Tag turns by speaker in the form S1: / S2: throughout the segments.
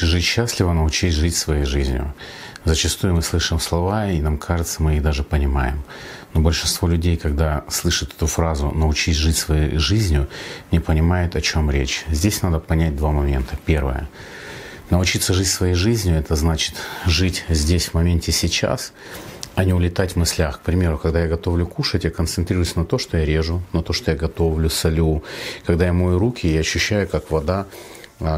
S1: Хочешь жить счастливо, научись жить своей жизнью. Зачастую мы слышим слова, и нам кажется, мы их даже понимаем. Но большинство людей, когда слышат эту фразу «научись жить своей жизнью», не понимают, о чем речь. Здесь надо понять два момента. Первое. Научиться жить своей жизнью – это значит жить здесь, в моменте, сейчас, а не улетать в мыслях. К примеру, когда я готовлю кушать, я концентрируюсь на то, что я режу, на то, что я готовлю, солю. Когда я мою руки, я ощущаю, как вода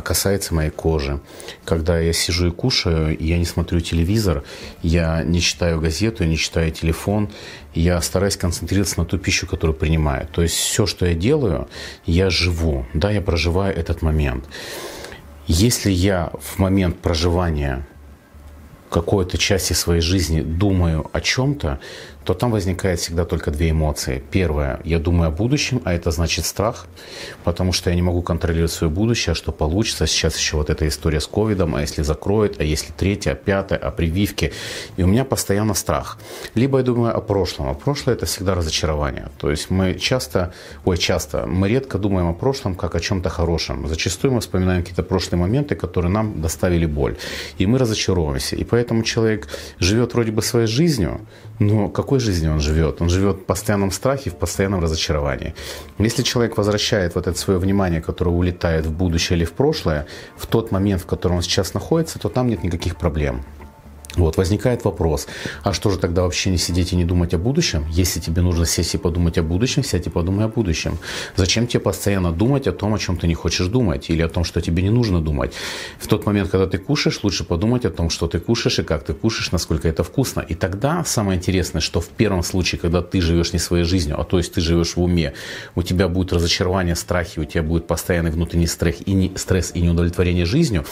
S1: касается моей кожи. Когда я сижу и кушаю, я не смотрю телевизор, я не читаю газету, я не читаю телефон, я стараюсь концентрироваться на ту пищу, которую принимаю. То есть все, что я делаю, я живу, да, я проживаю этот момент. Если я в момент проживания какой-то части своей жизни думаю о чем-то, то там возникает всегда только две эмоции. Первое, я думаю о будущем, а это значит страх, потому что я не могу контролировать свое будущее, а что получится. Сейчас еще вот эта история с ковидом, а если закроют, а если третье, а пятое, о прививке. И у меня постоянно страх. Либо я думаю о прошлом, а прошлое это всегда разочарование. То есть мы часто, ой, часто, мы редко думаем о прошлом как о чем-то хорошем. Зачастую мы вспоминаем какие-то прошлые моменты, которые нам доставили боль. И мы разочаровываемся. И поэтому человек живет вроде бы своей жизнью, но какой жизнью он живет? Он живет в постоянном страхе, в постоянном разочаровании. Если человек возвращает вот это свое внимание, которое улетает в будущее или в прошлое, в тот момент, в котором он сейчас находится, то там нет никаких проблем. Вот, возникает вопрос, а что же тогда вообще не сидеть и не думать о будущем? Если тебе нужно сесть и подумать о будущем, сядь и подумай о будущем. Зачем тебе постоянно думать о том, о чем ты не хочешь думать, или о том, что тебе не нужно думать? В тот момент, когда ты кушаешь, лучше подумать о том, что ты кушаешь и как ты кушаешь, насколько это вкусно. И тогда самое интересное, что в первом случае, когда ты живешь не своей жизнью, а то есть ты живешь в уме, у тебя будет разочарование, страхи, у тебя будет постоянный внутренний стресс и, не, стресс и неудовлетворение жизнью.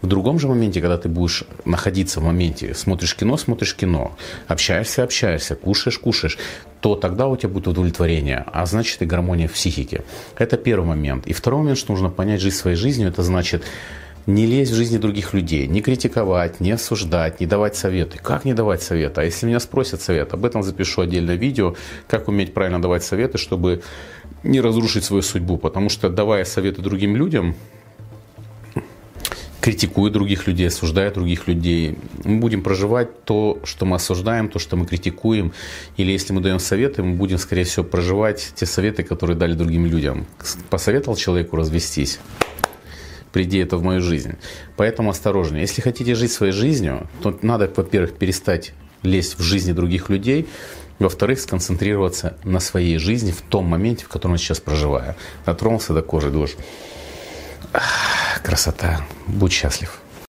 S1: В другом же моменте, когда ты будешь находиться в моменте смотришь кино, смотришь кино, общаешься, общаешься, кушаешь, кушаешь, то тогда у тебя будет удовлетворение, а значит и гармония в психике. Это первый момент. И второй момент, что нужно понять жизнь своей жизнью, это значит не лезть в жизни других людей, не критиковать, не осуждать, не давать советы. Как не давать советы? А если меня спросят совет, об этом запишу отдельное видео, как уметь правильно давать советы, чтобы не разрушить свою судьбу. Потому что давая советы другим людям, критикуя других людей, осуждая других людей. Мы будем проживать то, что мы осуждаем, то, что мы критикуем. Или если мы даем советы, мы будем, скорее всего, проживать те советы, которые дали другим людям. Посоветовал человеку развестись. Приди это в мою жизнь. Поэтому осторожнее. Если хотите жить своей жизнью, то надо, во-первых, перестать лезть в жизни других людей, во-вторых, сконцентрироваться на своей жизни в том моменте, в котором я сейчас проживаю. Дотронулся до кожи, душ. Красота. Будь счастлив.